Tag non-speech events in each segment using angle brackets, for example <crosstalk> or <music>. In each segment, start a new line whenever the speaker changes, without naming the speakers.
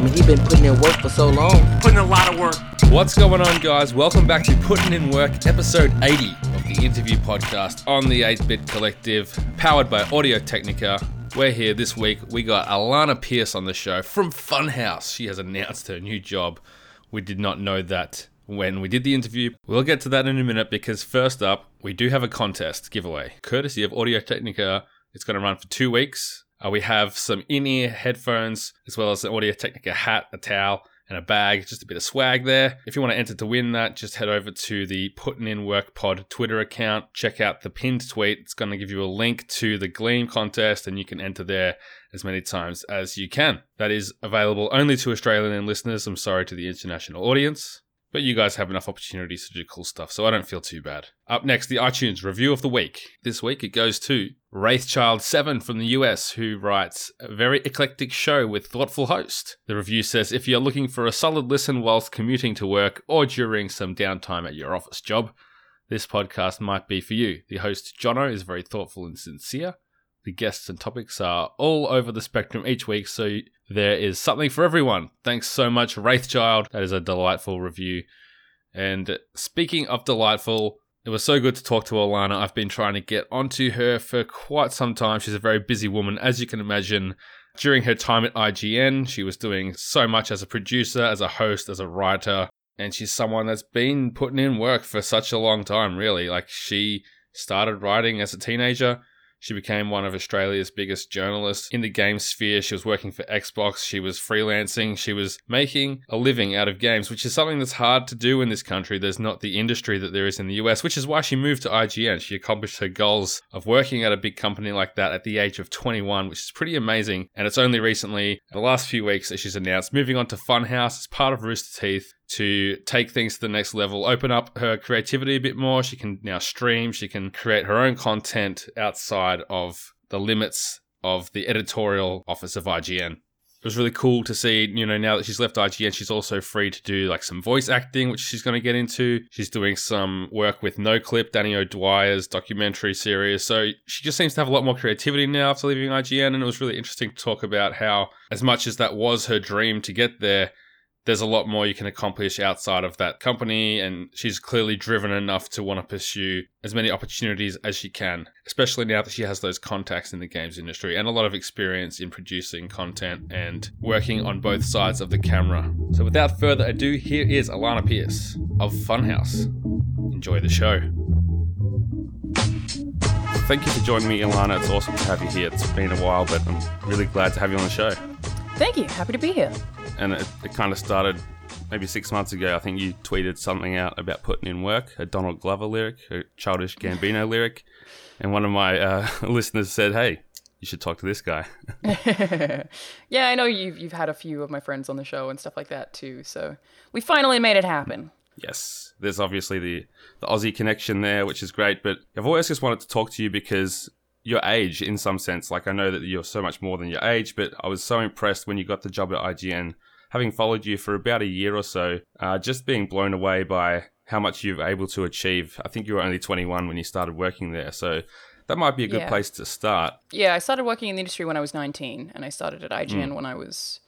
I mean, he been putting in work for so long.
Putting a lot of work.
What's going on, guys? Welcome back to Putting in Work, episode 80 of the interview podcast on the 8 Bit Collective, powered by Audio Technica. We're here this week. We got Alanah Pearce on the show from Funhaus. She has announced her new job. We did not know that when we did the interview. We'll get to that in a minute because first up, we do have a contest giveaway, courtesy of Audio Technica. It's going to run for two weeks. Uh, we have some in-ear headphones, as well as an Audio Technica hat, a towel, and a bag. Just a bit of swag there. If you want to enter to win that, just head over to the Putting in Work Pod Twitter account. Check out the pinned tweet. It's going to give you a link to the Gleam contest, and you can enter there as many times as you can. That is available only to Australian listeners. I'm sorry to the international audience. But you guys have enough opportunities to do cool stuff, so I don't feel too bad. Up next, the iTunes review of the week. This week it goes to Wraithchild7 from the US, who writes, A very eclectic show with thoughtful host. The review says, If you're looking for a solid listen whilst commuting to work or during some downtime at your office job, this podcast might be for you. The host, Jono, is very thoughtful and sincere. The guests and topics are all over the spectrum each week, so there is something for everyone. Thanks so much, Wraithchild. That is a delightful review. And speaking of delightful, it was so good to talk to Alanah. I've been trying to get onto her for quite some time. She's a very busy woman, as you can imagine. During her time at IGN, she was doing so much as a producer, as a host, as a writer, and she's someone that's been putting in work for such a long time, really. Like, she started writing as a teenager. She became one of Australia's biggest journalists in the game sphere. She was working for Xbox. She was freelancing. She was making a living out of games, which is something that's hard to do in this country. There's not the industry that there is in the US, which is why she moved to IGN. She accomplished her goals of working at a big company like that at the age of 21, which is pretty amazing. And it's only recently, the last few weeks, that she's announced moving on to Funhaus. as part of Rooster Teeth to take things to the next level, open up her creativity a bit more. She can now stream, she can create her own content outside of the limits of the editorial office of IGN. It was really cool to see, you know, now that she's left IGN, she's also free to do like some voice acting, which she's going to get into. She's doing some work with NoClip, Danny O'Dwyer's documentary series. So she just seems to have a lot more creativity now after leaving IGN. And it was really interesting to talk about how, as much as that was her dream to get there, there's a lot more you can accomplish outside of that company, and she's clearly driven enough to want to pursue as many opportunities as she can, especially now that she has those contacts in the games industry and a lot of experience in producing content and working on both sides of the camera. So, without further ado, here is Alanah Pearce of Funhaus. Enjoy the show. Thank you for joining me, Alanah. It's awesome to have you here. It's been a while, but I'm really glad to have you on the show.
Thank you. Happy to be here
and it, it kind of started maybe six months ago. I think you tweeted something out about putting in work, a Donald Glover lyric, a Childish Gambino <laughs> lyric, and one of my uh, <laughs> listeners said, "Hey, you should talk to this guy." <laughs>
yeah, I know you've you've had a few of my friends on the show and stuff like that too. So we finally made it happen.
Yes, there's obviously the the Aussie connection there, which is great. But I've always just wanted to talk to you because your age, in some sense. Like I know that you're so much more than your age, but I was so impressed when you got the job at IGN having followed you for about a year or so, uh, just being blown away by how much you've able to achieve. I think you were only 21 when you started working there, so that might be a good yeah. place to start.
Yeah, I started working in the industry when I was 19, and I started at IGN mm. when I was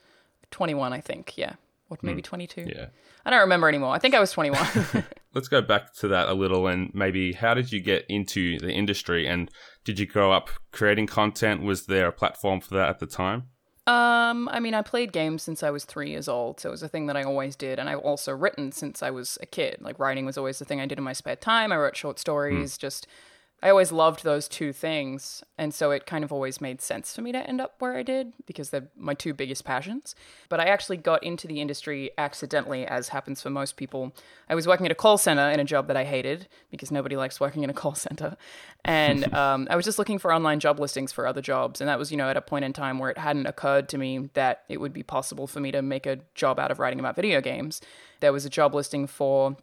21, I think. Yeah, or maybe mm. 22.
Yeah,
I don't remember anymore. I think I was 21. <laughs> <laughs>
Let's go back to that a little, and maybe how did you get into the industry, and did you grow up creating content? Was there a platform for that at the time?
Um, I mean, I played games since I was three years old, so it was a thing that I always did, and I've also written since I was a kid. Like writing was always the thing I did in my spare time. I wrote short stories, mm. just I always loved those two things, and so it kind of always made sense for me to end up where I did because they're my two biggest passions. But I actually got into the industry accidentally, as happens for most people. I was working at a call center in a job that I hated because nobody likes working in a <laughs> call center, and <laughs> um, I was just looking for online job listings for other jobs, and that was you know at a point in time where it hadn't occurred to me that it would be possible for me to make a job out of writing about video games. There was a job listing for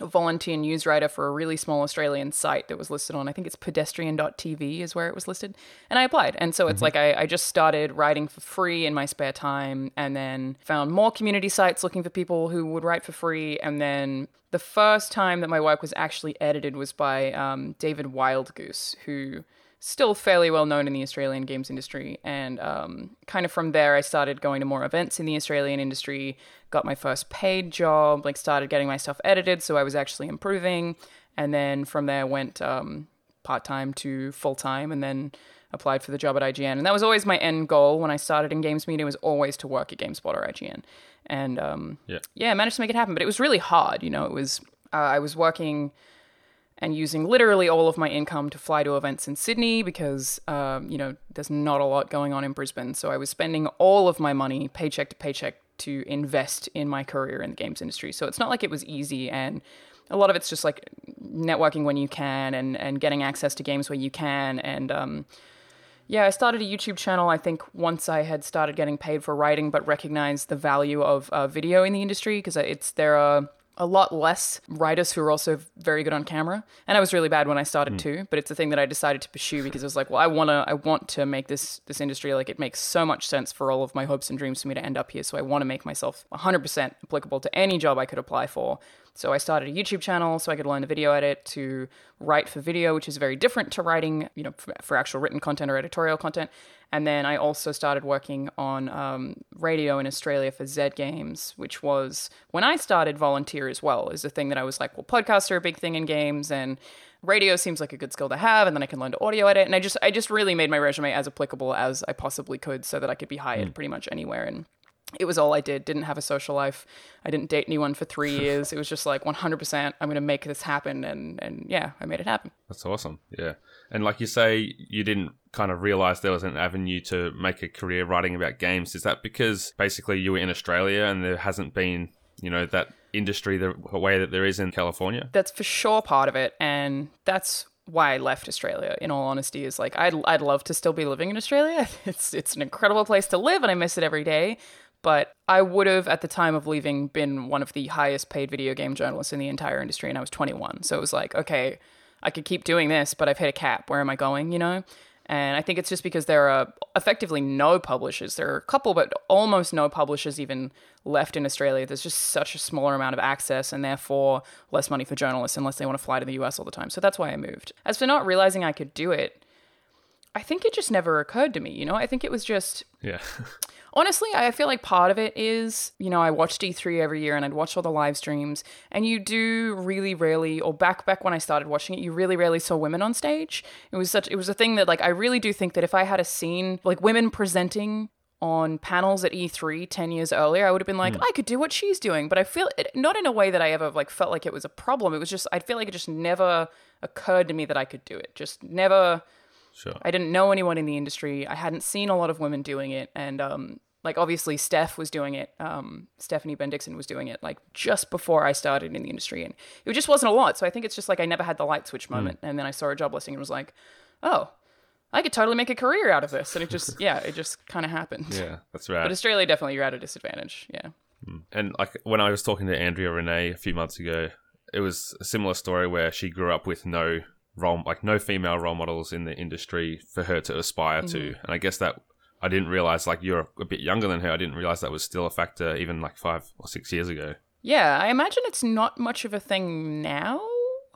volunteer news writer for a really small Australian site that was listed on, I think it's pedestrian.tv is where it was listed. And I applied. And so it's mm-hmm. like I, I, just started writing for free in my spare time and then found more community sites looking for people who would write for free. And then the first time that my work was actually edited was by um, David Wildgoose, who still fairly well known in the Australian games industry. And um, kind of from there, I started going to more events in the Australian industry, got my first paid job, like started getting my stuff edited, so I was actually improving. And then from there, went um, part time to full time, and then applied for the job at IGN. And that was always my end goal when I started in Games Media was always to work at GameSpot or IGN. And um,
Yeah.
yeah, I managed to make it happen. But it was really hard. You know, it was uh, I was working and using literally all of my income to fly to events in Sydney because, um, you know, there's not a lot going on in Brisbane. So I was spending all of my money, paycheck to paycheck, to invest in my career in the games industry. So it's not like it was easy. And a lot of it's just like networking when you can and, and getting access to games where you can. And, um, yeah, I started a YouTube channel. I think once I had started getting paid for writing, but recognized the value of uh, video in the industry because it's there are a lot less writers who are also very good on camera. And I was really bad when I started hmm. too, but it's a thing that I decided to pursue because it was like, well, I wanna, I want to make this this industry like it makes so much sense for all of my hopes and dreams for me to end up here. So I want to make myself 100% applicable to any job I could apply for. So I started a YouTube channel so I could learn the video edit, to write for video, which is very different to writing, you know, for, for actual written content or editorial content. And then I also started working on um, radio in Australia for Zed Games, which was when I started volunteer as well. Is a thing that I was like, well, podcasts are a big thing in games, and radio seems like a good skill to have, and then I can learn to audio edit. And I just, I just really made my resume as applicable as I possibly could, so that I could be hired pretty much anywhere. And it was all I did. Didn't have a social life. I didn't date anyone for three <laughs> years. It was just like 100%. I'm going to make this happen, and and yeah, I made it happen.
That's awesome. Yeah. And like you say, you didn't kind of realize there was an avenue to make a career writing about games. Is that because basically you were in Australia and there hasn't been, you know, that industry the way that there is in California?
That's for sure part of it, and that's why I left Australia. In all honesty, is like I'd I'd love to still be living in Australia. <laughs> It's it's an incredible place to live, and I miss it every day. But I would have, at the time of leaving, been one of the highest paid video game journalists in the entire industry, and I was 21. So it was like, okay, I could keep doing this, but I've hit a cap. Where am I going? You know. And I think it's just because there are effectively no publishers. There are a couple, but almost no publishers even left in Australia. There's just such a smaller amount of access and therefore less money for journalists unless they want to fly to the US all the time. So that's why I moved. As for not realizing I could do it, I think it just never occurred to me. You know, I think it was just
Yeah. <laughs>
honestly, I feel like part of it is, you know, I watched E3 every year and I'd watch all the live streams, and you do really rarely, or back back when I started watching it, you really rarely saw women on stage. It was such, it was a thing that like I really do think that if I had a scene like women presenting on panels at E3 10 years earlier, I would have been like, hmm. I could do what she's doing. But I feel it, not in a way that I ever like felt like it was a problem. It was just, I feel like it just never occurred to me that I could do it. Just never.
Sure.
I didn't know anyone in the industry. I hadn't seen a lot of women doing it, and um, like obviously Steph was doing it. Um, Stephanie Bendixsen was doing it like just before I started in the industry, and it just wasn't a lot. So I think it's just like I never had the light switch moment, and then I saw a job listing and was like, oh, I could totally make a career out of this, and it just <laughs> yeah, it just kind of happened.
Yeah, that's right.
But Australia definitely you're at a disadvantage. Yeah.
And like when I was talking to Andrea Rene a few months ago, it was a similar story where she grew up with no role, like no female role models in the industry for her to aspire to. Mm. And I guess that I didn't realize, like you're a bit younger than her, I didn't realize that was still a factor even like five or six years ago.
Yeah, I imagine it's not much of a thing now.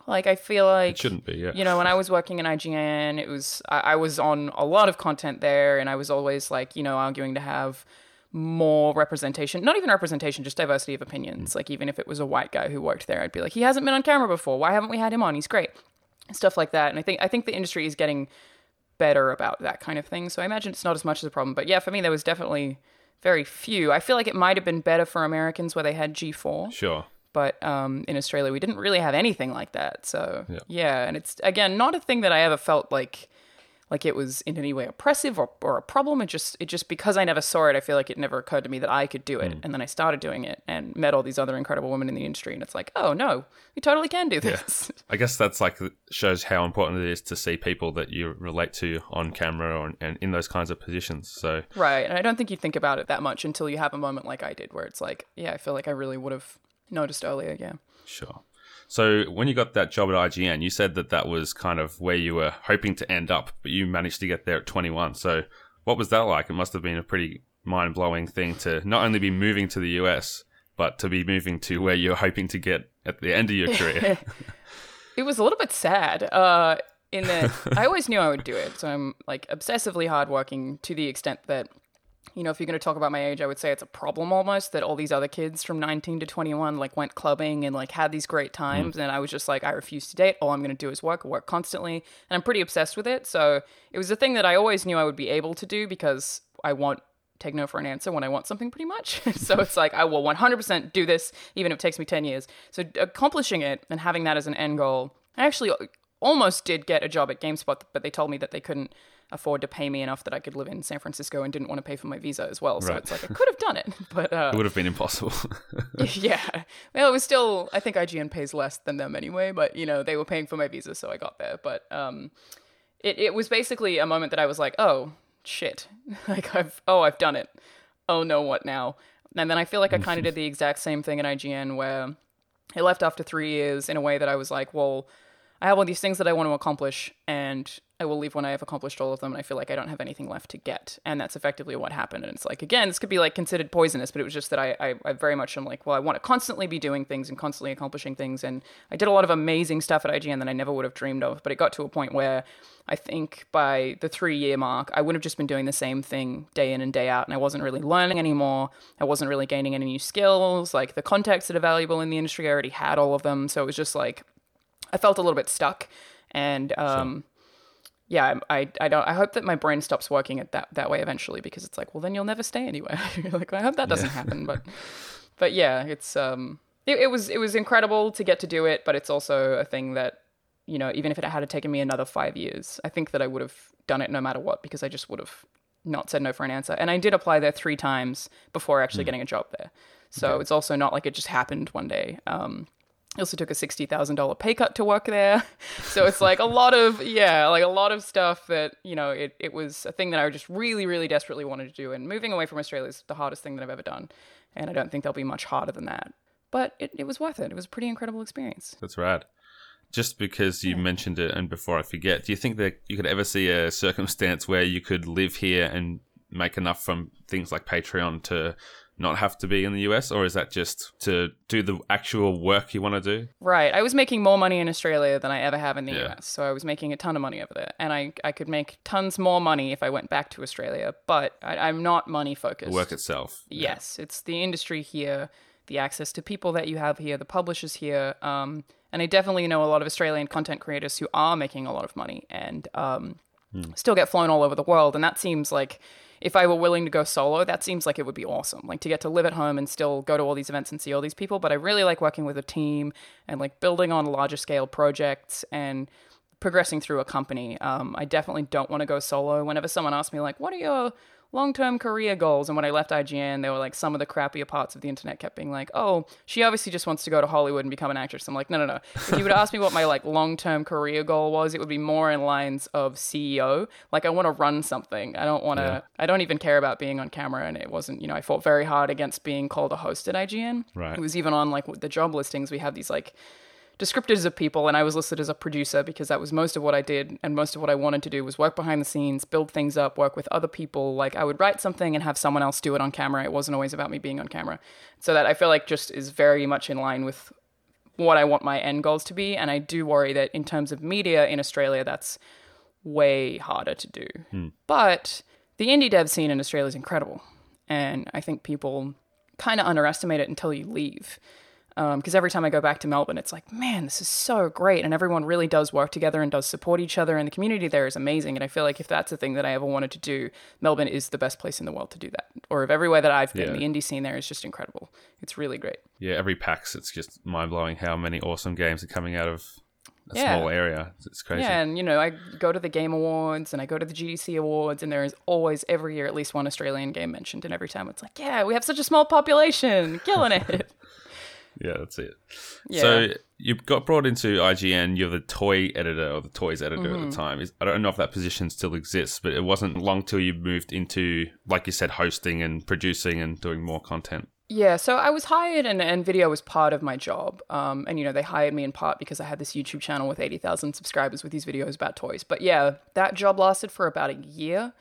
Like I feel like
It shouldn't be, yeah.
you know when i was working in ign it was I, I was on a lot of content there and i was always like you know arguing to have more representation not even representation just diversity of opinions mm. like even if it was a white guy who worked there i'd be like he hasn't been on camera before why haven't we had him on he's great stuff like that and i think i think the industry is getting better about that kind of thing so i imagine it's not as much as a problem but yeah for me there was definitely very few i feel like it might have been better for americans where they had g4
Sure.
but um, in Australia we didn't really have anything like that. So
Yeah.
yeah. and it's again not a thing that I ever felt like like it was in any way oppressive or, or a problem. It just it just because I never saw it, I feel like it never occurred to me that I could do it.
Hmm.
And then I started doing it and met all these other incredible women in the industry, and it's like, oh no, you totally can do this. <laughs>
I guess that's like shows how important it is to see people that you relate to on camera or and in those kinds of positions. So
right. And I don't think you think about it that much until you have a moment like I did, where it's like, yeah, I feel like I really would have noticed earlier. Yeah.
Sure. So when you got that job at IGN, you said that that was kind of where you were hoping to end up, but you managed to get there at 21. So what was that like? It must have been a pretty mind-blowing thing to not only be moving to the US, but to be moving to where you're hoping to get at the end of your career. <laughs>
it was a little bit sad. Uh, in that <laughs> I always knew I would do it. So I'm like obsessively hardworking to the extent that, you know, if you're going to talk about my age, I would say it's a problem almost that all these other kids from 19 to 21 like went clubbing and like had these great times. Mm. And I was just like, I refuse to date. All I'm going to do is work, work constantly. And I'm pretty obsessed with it. So it was a thing that I always knew I would be able to do because I want take no for an answer when I want something pretty much. <laughs> so it's like I will 100% do this even if it takes me 10 years. So accomplishing it and having that as an end goal, I actually almost did get a job at GameSpot, but they told me that they couldn't afford to pay me enough that I could live in San Francisco and didn't want to pay for my visa as well. So
Right.
it's like I could have done it, <laughs> but uh,
It would have been impossible. <laughs> <laughs>
yeah. Well, it was still. I think IGN pays less than them anyway, but you know they were paying for my visa, so I got there. But um, it it was basically a moment that I was like, oh shit, like I've oh I've done it. Oh no, what now? And then I feel like I kind of did the exact same thing at IGN where I left after three years in a way that I was like, well, I have all these things that I want to accomplish, and I will leave when I have accomplished all of them, and I feel like I don't have anything left to get. And that's effectively what happened. And it's like, again, this could be like considered poisonous, but it was just that I, I, I very much am like, well, I want to constantly be doing things and constantly accomplishing things. And I did a lot of amazing stuff at IGN that I never would have dreamed of, but it got to a point where I think by the three year mark, I would have just been doing the same thing day in and day out, and I wasn't really learning anymore. I wasn't really gaining any new skills. Like the contacts that are valuable in the industry, I already had all of them. So it was just like, I felt a little bit stuck, and um, yeah, I, I, I don't. I hope that my brain stops working at that that way eventually because it's like, well, then you'll never stay anywhere. <laughs> Like, I hope that doesn't happen, but but yeah, it's um, it, it was it was incredible to get to do it, but it's also a thing that you know, even if it had taken me another five years, I think that I would have done it no matter what because I just would have not said no for an answer. And I did apply there three times before actually getting a job there. So it's also not like it just happened one day. Um, I also took a sixty thousand dollar pay cut to work there, <laughs> so it's like a lot of yeah, like a lot of stuff that you know it it was a thing that I just really really desperately wanted to do, and moving away from Australia is the hardest thing that I've ever done, and I don't think there'll be much harder than that. But it, it was worth it. It was a pretty incredible experience.
That's right. Just because you mentioned it, and before I forget, do you think that you could ever see a circumstance where you could live here and make enough from things like Patreon to not have to be in the US, or is that just to do the actual work you want to do?
Right. I was making more money in Australia than I ever have in the
Yeah.
US. So I was making a ton of money over there. And I, I could make tons more money if I went back to Australia. But I, I'm not money focused.
The work itself.
Yes, it's the industry here, the access to people that you have here, the publishers here. Um, and I definitely know a lot of Australian content creators who are making a lot of money and um, still get flown all over the world. And that seems like if I were willing to go solo, that seems like it would be awesome. Like to get to live at home and still go to all these events and see all these people. But I really like working with a team and like building on larger scale projects and progressing through a company. Um, I definitely don't want to go solo. Whenever someone asks me like, "What are your long-term career goals?" and when I left IGN, they were like, some of the crappier parts of the internet kept being like, "Oh, she obviously just wants to go to Hollywood and become an actress." I'm like, no, no, no. If you would ask me what my like long-term career goal was, it would be more in lines of CEO. Like I want to run something. I don't want to.
Yeah.
I don't even care about being on camera. And it wasn't. You know, I fought very hard against being called a host at IGN.
Right.
It was even on like the job listings. We have these like descriptors of people and I was listed as a producer because that was most of what I did and most of what I wanted to do was work behind the scenes, build things up, work with other people. Like I would write something and have someone else do it on camera. It wasn't always about me being on camera. So that I feel like just is very much in line with what I want my end goals to be and I do worry that in terms of media in Australia that's way harder to do. Hmm. But the indie dev scene in Australia is incredible. And I think people kind of underestimate it until you leave. Um, because every time I go back to Melbourne, it's like, man, this is so great. And everyone really does work together and does support each other. And the community there is amazing. And I feel like if that's a thing that I ever wanted to do, Melbourne is the best place in the world to do that. Or if everywhere that I've been,
Yeah.
the indie scene there is just incredible. It's really great.
Yeah, every PAX, it's just mind blowing how many awesome games are coming out of a
Yeah.
small area. It's crazy.
Yeah, and you know, I go to the Game Awards and I go to the GDC Awards, and there is always every year at least one Australian game mentioned, and every time it's like, yeah, we have such a small population, killing it. <laughs>
Yeah, that's it.
Yeah.
So you got brought into IGN. You're the toy editor or the toys editor
Mm-hmm.
at the time. I don't know if that position still exists, but it wasn't long till you moved into, like you said, hosting and producing and doing more content.
Yeah, so I was hired, and, and video was part of my job. Um, and you know, they hired me in part because I had this YouTube channel with eighty thousand subscribers with these videos about toys. But yeah, that job lasted for about a year.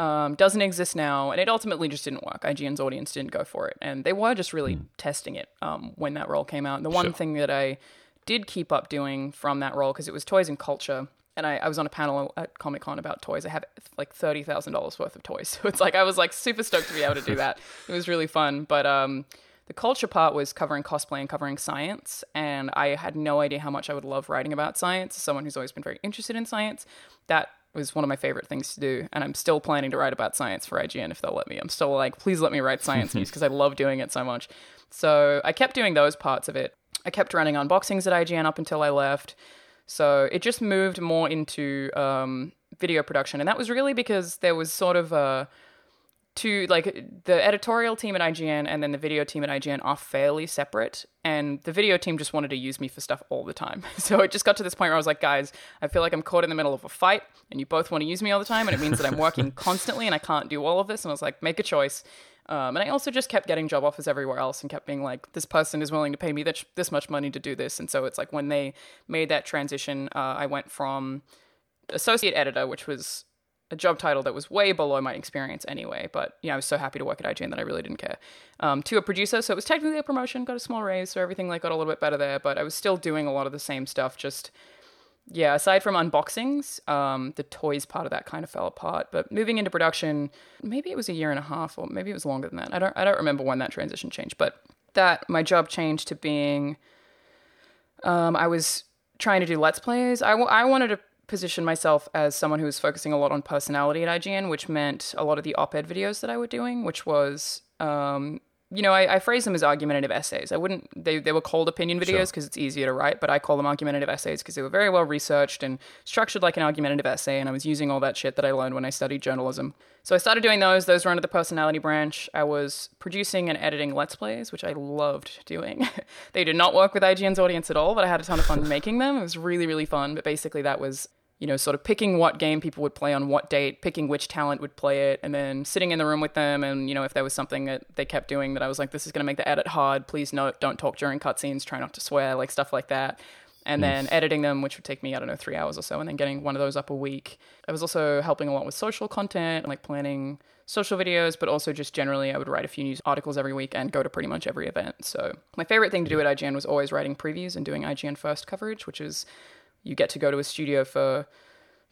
Um, doesn't exist now, and it ultimately just didn't work. IGN's audience didn't go for it, and they were just really testing it um, when that role came out. And the one
Sure.
thing that I did keep up doing from that role because it was toys and culture and I, I was on a panel at Comic Con about toys. I have like thirty thousand dollars worth of toys, <laughs> so it's like I was like super stoked to be able to do that. <laughs> it was really fun, but um, the culture part was covering cosplay and covering science, and I had no idea how much I would love writing about science. As someone who's always been very interested in science, that was one of my favorite things to do, and I'm still planning to write about science for IGN if they'll let me. I'm still like, please let me write science news <laughs> because I love doing it so much. So I kept doing those parts of it. I kept running unboxings at IGN up until I left. So it just moved more into um, video production, and that was really because there was sort of a to like the editorial team at IGN and then the video team at IGN are fairly separate and the video team just wanted to use me for stuff all the time. <laughs> So it just got to this point where I was like, guys, I feel like I'm caught in the middle of a fight and you both want to use me all the time and it means that I'm working <laughs> constantly and I can't do all of this and I was like, make a choice. Um, and I also just kept getting job offers everywhere else and kept being like, this person is willing to pay me this, this much money to do this. And so it's like when they made that transition, uh, I went from associate editor, which was a job title that was way below my experience anyway. But yeah, I was so happy to work at IGN that I really didn't care. Um, to a producer, so it was technically a promotion, got a small raise, so everything like got a little bit better there. But I was still doing a lot of the same stuff. Just yeah, aside from unboxings, um, the toys part of that kind of fell apart. But moving into production, maybe it was a year and a half, or maybe it was longer than that. I don't I don't remember when that transition changed, but that my job changed to being. Um, I was trying to do let's plays. I, w- I wanted to position myself as someone who was focusing a lot on personality at IGN, which meant a lot of the op-ed videos that I were doing, which was, um, you know, I, I phrase them as argumentative essays. I wouldn't, they, they were called opinion videos because it's easier to write, but I call them argumentative essays because they were very well researched and structured like an argumentative essay. And I was using all that shit that I learned when I studied journalism. So I started doing those. Those were under the personality branch. I was producing and editing Let's Plays, which I loved doing. <laughs> they did not work with IGN's audience at all, but I had a ton of fun making them. It was really, really fun. But basically, that was you know, sort of picking what game people would play on what date, picking which talent would play it, and then sitting in the room with them. And, you know, if there was something that they kept doing that I was like, this is going to make the edit hard, please note, don't talk during cutscenes, try not to swear, like stuff like that. And mm. then editing them, which would take me, I don't know, three hours or so, and then getting one of those up a week. I was also helping a lot with social content, like planning social videos, but also just generally, I would write a few news articles every week and go to pretty much every event. So, my favorite thing to do at IGN was always writing previews and doing IGN first coverage, which is you get to go to a studio for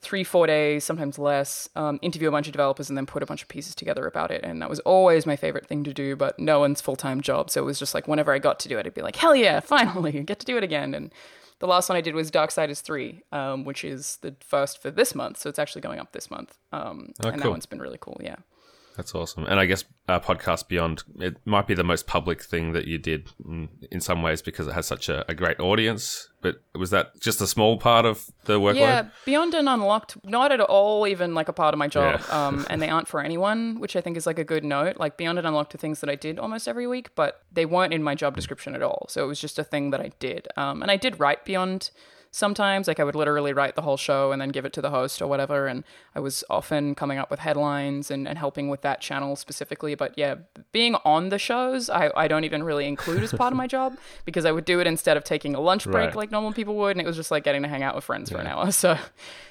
three, four days, sometimes less, um, interview a bunch of developers and then put a bunch of pieces together about it. And that was always my favorite thing to do, but no one's full time job. So it was just like whenever I got to do it, I'd be like, hell yeah, <laughs> finally, get to do it again. And the last one I did was Darksiders 3, um, which is the first for this month. So it's actually going up this month. Um,
Oh,
and that one's been really cool. Yeah.
That's awesome. And I guess uh, Podcast Beyond, it might be the most public thing that you did in, in some ways because it has such a, a great audience. But was that just a small part of the workload?
Yeah, Beyond and Unlocked, not at all even like a part of my job.
Yeah.
um, <laughs> and they aren't for anyone, which I think is like a good note. Like Beyond and Unlocked are things that I did almost every week, but they weren't in my job description at all. So it was just a thing that I did. Um, and I did write Beyond sometimes. Like I would literally write the whole show and then give it to the host or whatever. And I was often coming up with headlines and, and helping with that channel specifically. But yeah, being on the shows, I, I don't even really include as part of my <laughs> job because I would do it instead of taking a lunch break
Right.
like normal people would. And it was just like getting to hang out with friends for an hour. <laughs> So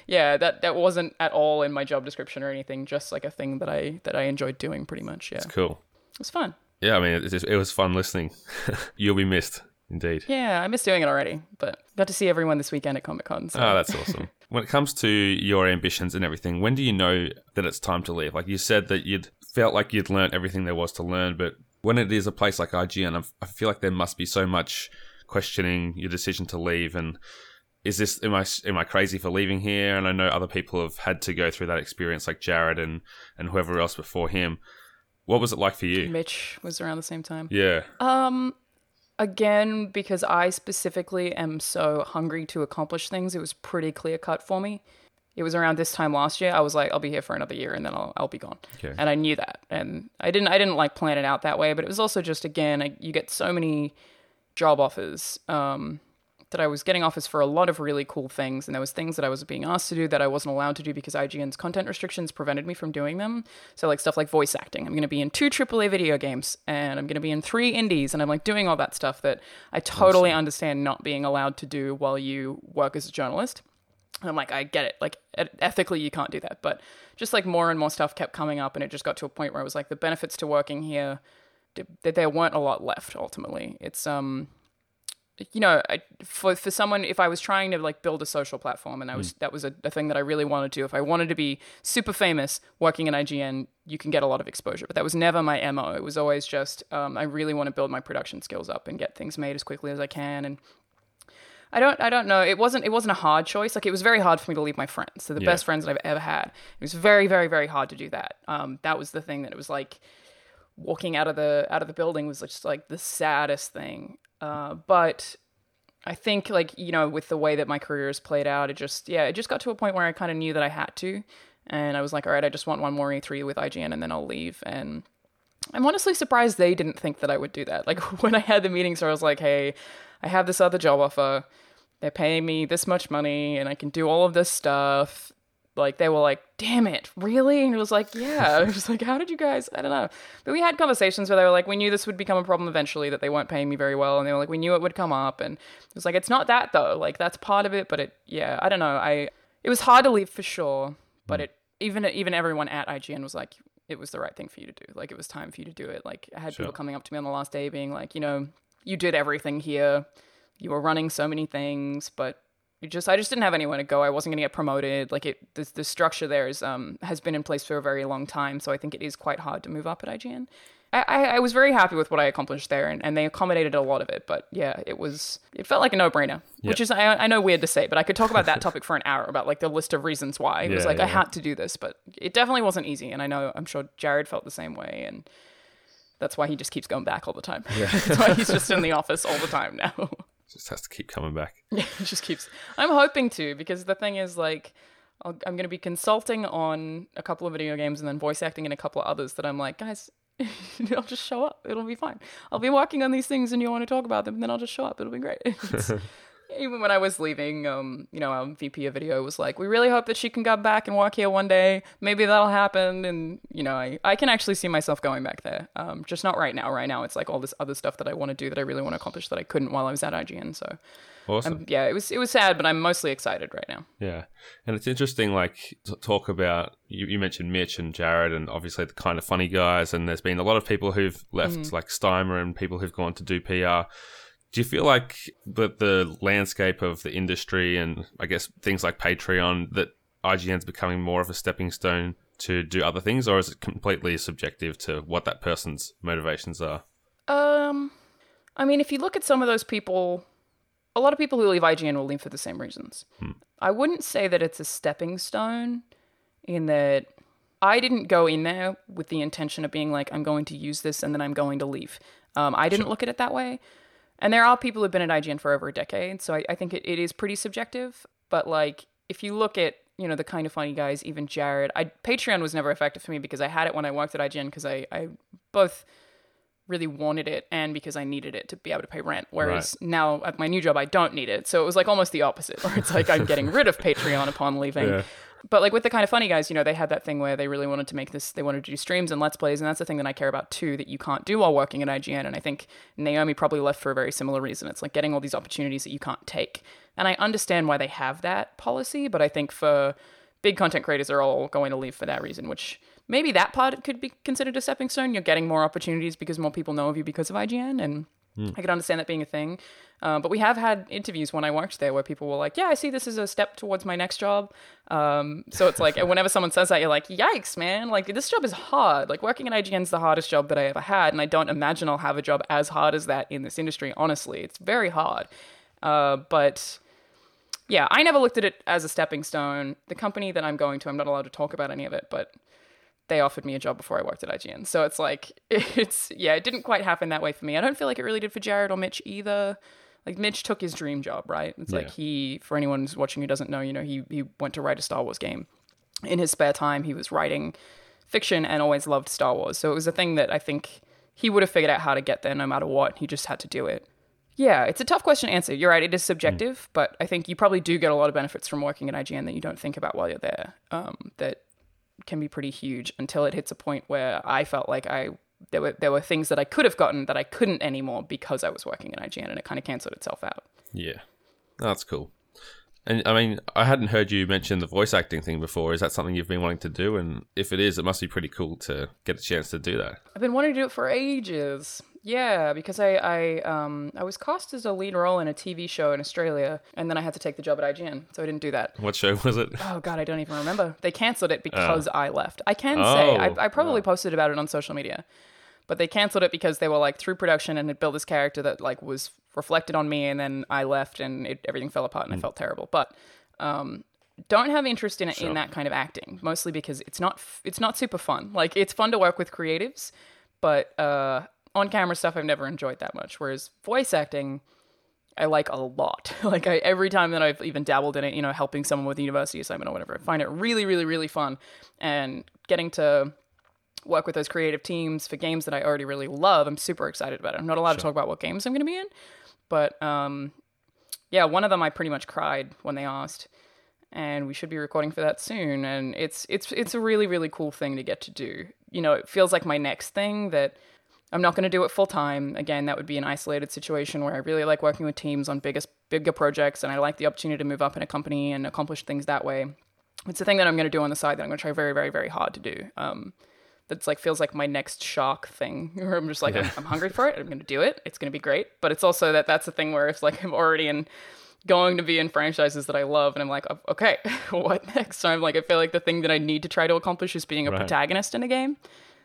yeah, that, that wasn't at all in my job description or anything, just like a thing that I, that I enjoyed doing pretty much. Yeah.
It's cool.
It was fun.
Yeah, I mean, it, it was fun listening. <laughs> You'll be missed, indeed.
Yeah, I miss doing it already, but got to see everyone this weekend at Comic Con. So.
Oh, that's awesome. <laughs> when it comes to your ambitions and everything, when do you know that it's time to leave? Like you said that you'd felt like you'd learned everything there was to learn, but when it is a place like IGN, I feel like there must be so much questioning your decision to leave. And is this am I am I crazy for leaving here? And I know other people have had to go through that experience, like Jared and and whoever else before him. What was it like for you?
Mitch was around the same time.
Yeah,
Um, again, because I specifically am so hungry to accomplish things, it was pretty clear cut for me. It was around this time last year. I was like, I'll be here for another year and then I'll, I'll be gone.
Okay.
And I knew that. And I didn't, I didn't like plan it out that way, but it was also just, again, I, you get so many job offers, um, that I was getting offers for a lot of really cool things, and there was things that I was being asked to do that I wasn't allowed to do because IGN's content restrictions prevented me from doing them. So like stuff like voice acting. I'm going to be in two AAA video games, and I'm going to be in three indies, and I'm like doing all that stuff that I totally understand not being allowed to do while you work as a journalist. And I'm like, I get it. Like ethically, you can't do that. But just like more and more stuff kept coming up, and it just got to a point where I was like, the benefits to working here, that there weren't a lot left. Ultimately, it's um, you know, I, for for someone, if I was trying to like build a social platform, and I was that was a, a thing that I really wanted to. If I wanted to be super famous, working in IGN, you can get a lot of exposure. But that was never my mo. It was always just um, I really want to build my production skills up and get things made as quickly as I can. And I don't I don't know. It wasn't it wasn't a hard choice. Like it was very hard for me to leave my friends. They're the
Yeah.
best friends that I've ever had. It was very very very hard to do that. Um, that was the thing that it was like walking out of the out of the building was just like the saddest thing. Uh, but I think like you know with the way that my career has played out, it just yeah it just got to a point where I kind of knew that I had to, and I was like, all right, I just want one more E3 with IGN, and then I'll leave. And I'm honestly surprised they didn't think that I would do that. <laughs> Like when I had the meetings where I was like, hey, I have this other job offer. They're paying me this much money and I can do all of this stuff. Like they were like, damn it, really? And it was like, yeah. <laughs> it was like, how did you guys? I don't know. But we had conversations where they were like, we knew this would become a problem eventually, that they weren't paying me very well. And they were like, we knew it would come up. And it was like, it's not that though. Like that's part of it. But it, yeah, I don't know. I, it was hard to leave for sure. But hmm. it, even, even everyone at IGN was like, it was the right thing for you to do. Like it was time for you to do it. Like I had
Sure.
people coming up to me on the last day being like, you know, you did everything here. You were running so many things, but you just I just didn't have anywhere to go. I wasn't going to get promoted. Like it, the, the structure there is um has been in place for a very long time, so I think it is quite hard to move up at IGN. I, I, I was very happy with what I accomplished there, and, and they accommodated a lot of it. But yeah, it was it felt like a no brainer, which is I, I know weird to say, but I could talk about that topic for an hour about like the list of reasons why it was
Yeah,
like I
yeah.
had to do this, but it definitely wasn't easy, and I know I'm sure Jared felt the same way, and that's why he just keeps going back all the time. <laughs> that's why he's just in the office all the time now.
Just has to keep coming back.
Yeah, <laughs> it just keeps. I'm hoping to because the thing is like, I'll, I'm going to be consulting on a couple of video games and then voice acting in a couple of others that I'm like, guys, <laughs> I'll just show up. It'll be fine. I'll be working on these things and you want to talk about them, and then I'll just show up. It'll be great. <laughs> Even when I was leaving, um, you know, our VP of video was like, "We really hope that she can come back and work here one day. Maybe that'll happen." And you know, I, I can actually see myself going back there. Um, just not right now. Right now, it's like all this other stuff that I want to do that I really want to accomplish that I couldn't while I was at IGN. So,
Awesome.
um, yeah, it was it was sad, but I'm mostly excited right now.
Yeah, and it's interesting. Like to talk about you, you mentioned Mitch and Jared, and obviously the kind of funny guys. And there's been a lot of people who've left, like Steimer, and people who've gone to do PR. Do you feel like the the landscape of the industry, and I guess things like Patreon, that IGN's becoming more of a stepping stone to do other things, or is it completely subjective to what that person's motivations are?
Um, I mean, if you look at some of those people, a lot of people who leave IGN will leave for the same reasons. I wouldn't say that it's a stepping stone in that I didn't go in there with the intention of being like, I'm going to use this and then I'm going to leave. Um, I didn't look at it that way. And there are people who've been at IGN for over a decade, so I, I think it, it is pretty subjective. But like, if you look at you know the kind of funny guys, even Jared, I Patreon was never effective for me because I had it when I worked at IGN because I I both really wanted it and because I needed it to be able to pay rent. Whereas now at my new job, I don't need it. So it was like almost the opposite, where it's like I'm getting rid of <laughs> Patreon upon leaving.
Yeah.
But like with the kind of funny guys, you know, they had that thing where they really wanted to make this, they wanted to do streams and let's plays. And that's the thing that I care about too, that you can't do while working at IGN. And I think Naomi probably left for a very similar reason. It's like getting all these opportunities that you can't take. And I understand why they have that policy, but I think for big content creators they're all going to leave for that reason, which maybe that part could be considered a stepping stone. You're getting more opportunities because more people know of you because of IGN, and I could understand that being a thing. Uh, but we have had interviews when I worked there where people were like, "Yeah, I see this as a step towards my next job." Um, so it's like whenever someone says that, you're like, "Yikes, man! Like this job is hard. Like working at IGN is the hardest job that I ever had, and I don't imagine I'll have a job as hard as that in this industry. Honestly, it's very hard." Uh, but yeah, I never looked at it as a stepping stone. The company that I'm going to, I'm not allowed to talk about any of it, but they offered me a job before I worked at IGN. So it's like, <laughs> it's, yeah, it didn't quite happen that way for me. I don't feel like it really did for Jared or Mitch either. Like, Mitch took his dream job, right? It's like he, for anyone who's watching who doesn't know, you know, he, he went to write a Star Wars game. In his spare time, he was writing fiction and always loved Star Wars. So it was a thing that I think he would have figured out how to get there no matter what. He just had to do it. Yeah, it's a tough question to answer. You're right, it is subjective, but I think you probably do get a lot of benefits from working at IGN that you don't think about while you're there. Um, that can be pretty huge until it hits a point where I felt like I there were there were things that I could have gotten that I couldn't anymore because I was working at IGN, and it kind of canceled itself out.
Yeah, that's cool. And I mean, I hadn't heard you mention the voice acting thing before. Is that something you've been wanting to do? And if it is, it must be pretty cool to get a chance to do that.
I've been wanting to do it for ages. Yeah, because I I um I was cast as a lead role in a TV show in Australia, and then I had to take the job at IGN, so I didn't do that.
What show was it?
Oh god, I don't even remember. They cancelled it because I left. I can say
Oh,
I, I probably posted about it on social media, but they cancelled it because they were like through production and had built this character that like was reflected on me, and then I left and it, everything fell apart, and I felt terrible. But um, don't have interest in it in that kind of acting, mostly because it's not f- it's not super fun. Like it's fun to work with creatives, but uh, on camera stuff I've never enjoyed that much. Whereas voice acting. I like a lot. <laughs> like I, every time that I've even dabbled in it, you know, helping someone with a university assignment or whatever, I find it really, really, really fun. And getting to work with those creative teams for games that I already really love, I'm super excited about it. I'm not allowed to talk about what games I'm going to be in, but um, yeah, one of them I pretty much cried when they asked, and we should be recording for that soon. And it's it's it's a really really cool thing to get to do. You know, it feels like my next thing that I'm not going to do it full time. Again, that would be an isolated situation where I really like working with teams on biggest bigger projects, and I like the opportunity to move up in a company and accomplish things that way. It's a thing that I'm going to do on the side that I'm going to try very, very, very hard to do. Um, that's like feels like my next shock thing. <laughs> Where I'm just like I'm, I'm hungry for it. I'm going to do it. It's going to be great. But it's also that that's the thing where it's like I'm already in going to be in franchises that I love, and I'm like, "Oh, okay, <laughs> what next? So I'm like, I feel like the thing that I need to try to accomplish is being a
Right.
protagonist in a game.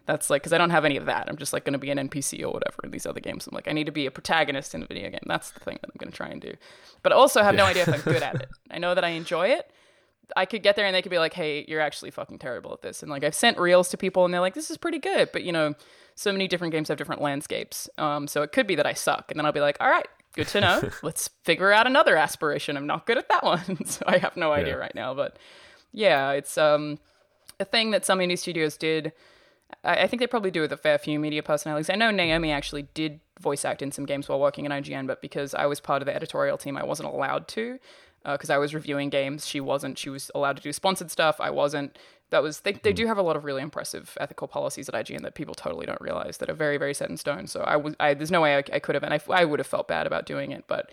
That's like because I don't have any of that. I'm just like going to be an NPC or whatever in these other games. I'm like, I need to be a protagonist in a video game. That's the thing that I'm going to try and do. But I also have no idea if I'm good at <laughs> it. I know that I enjoy it. I could get there and they could be like, "Hey, you're actually fucking terrible at this." And like I've sent reels to people and they're like, "This is pretty good," but you know, so many different games have different landscapes. Um, so it could be that I suck, and then I'll be like, "All right, good to know. <laughs> Let's figure out another aspiration. I'm not good at that one, <laughs> so I have no idea
Yeah.
right now." But yeah, it's um a thing that some indie studios did. I, I think they probably do with a fair few media personalities. I know Naomi actually did voice act in some games while working in IGN, but because I was part of the editorial team, I wasn't allowed to. Because I was reviewing games, she wasn't. She was allowed to do sponsored stuff. I wasn't. That was they. They do have a lot of really impressive ethical policies at IGN that people totally don't realize that are very very set in stone. So I was. I, there's no way I, I could have, and I, I would have felt bad about doing it, but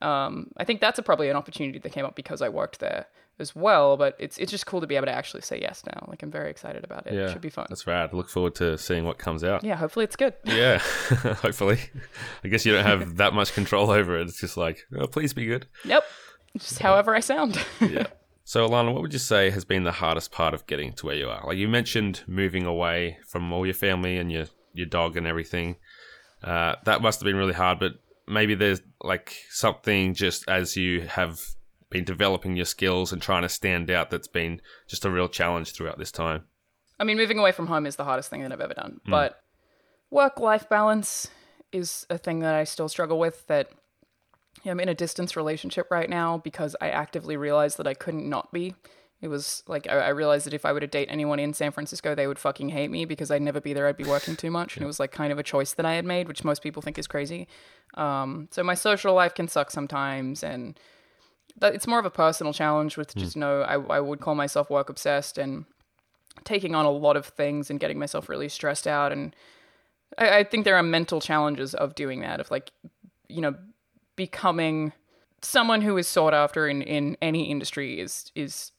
um, I think that's a, probably an opportunity that came up because I worked there as well. But it's it's just cool to be able to actually say yes now. Like I'm very excited about it.
Yeah,
It should be fun.
That's rad. Look forward to seeing what comes out.
Yeah, hopefully it's good.
Yeah, <laughs> <laughs> hopefully. I guess you don't have that much control over it. It's just like, oh, please be good.
Yep. Just however I sound. <laughs>
Yeah. So, Alanah, what would you say has been the hardest part of getting to where you are? Like you mentioned, moving away from all your family and your your dog and everything. Uh, that must have been really hard. But maybe there's like something just as you have been developing your skills and trying to stand out that's been just a real challenge throughout this time.
I mean, moving away from home is the hardest thing that I've ever done. But work life balance is a thing that I still struggle with. That I'm in a distance relationship right now because I actively realized that I couldn't not be. It was like I, I realized that if I were to date anyone in San Francisco, they would fucking hate me because I'd never be there. I'd be working too much, and it was like kind of a choice that I had made, which most people think is crazy. Um, so my social life can suck sometimes, and that, it's more of a personal challenge with just no. I, I would call myself work obsessed and taking on a lot of things and getting myself really stressed out and I, I think there are mental challenges of doing that of like you know becoming someone who is sought after in, in any industry is is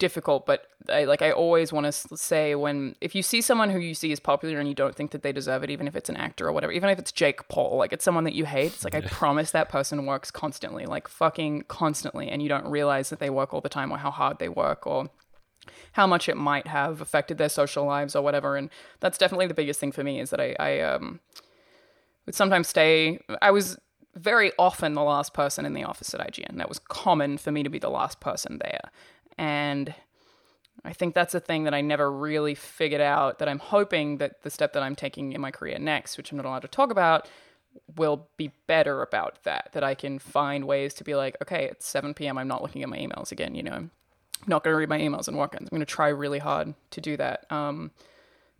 difficult but I, like i always want to say when if you see someone who you see is popular and you don't think that they deserve it even if it's an actor or whatever even if it's jake paul like it's someone that you hate it's like i promise that person works constantly like fucking constantly and you don't realize that they work all the time or how hard they work or how much it might have affected their social lives or whatever. And that's definitely the biggest thing for me is that I, I um, would sometimes stay. I was very often the last person in the office at IGN. That was common for me to be the last person there. And I think that's a thing that I never really figured out that I'm hoping that the step that I'm taking in my career next, which I'm not allowed to talk about, will be better about that. That I can find ways to be like, okay, it's 7 p.m. I'm not looking at my emails again, you know. I'm not going to read my emails on weekends. I'm going to try really hard to do that. Um,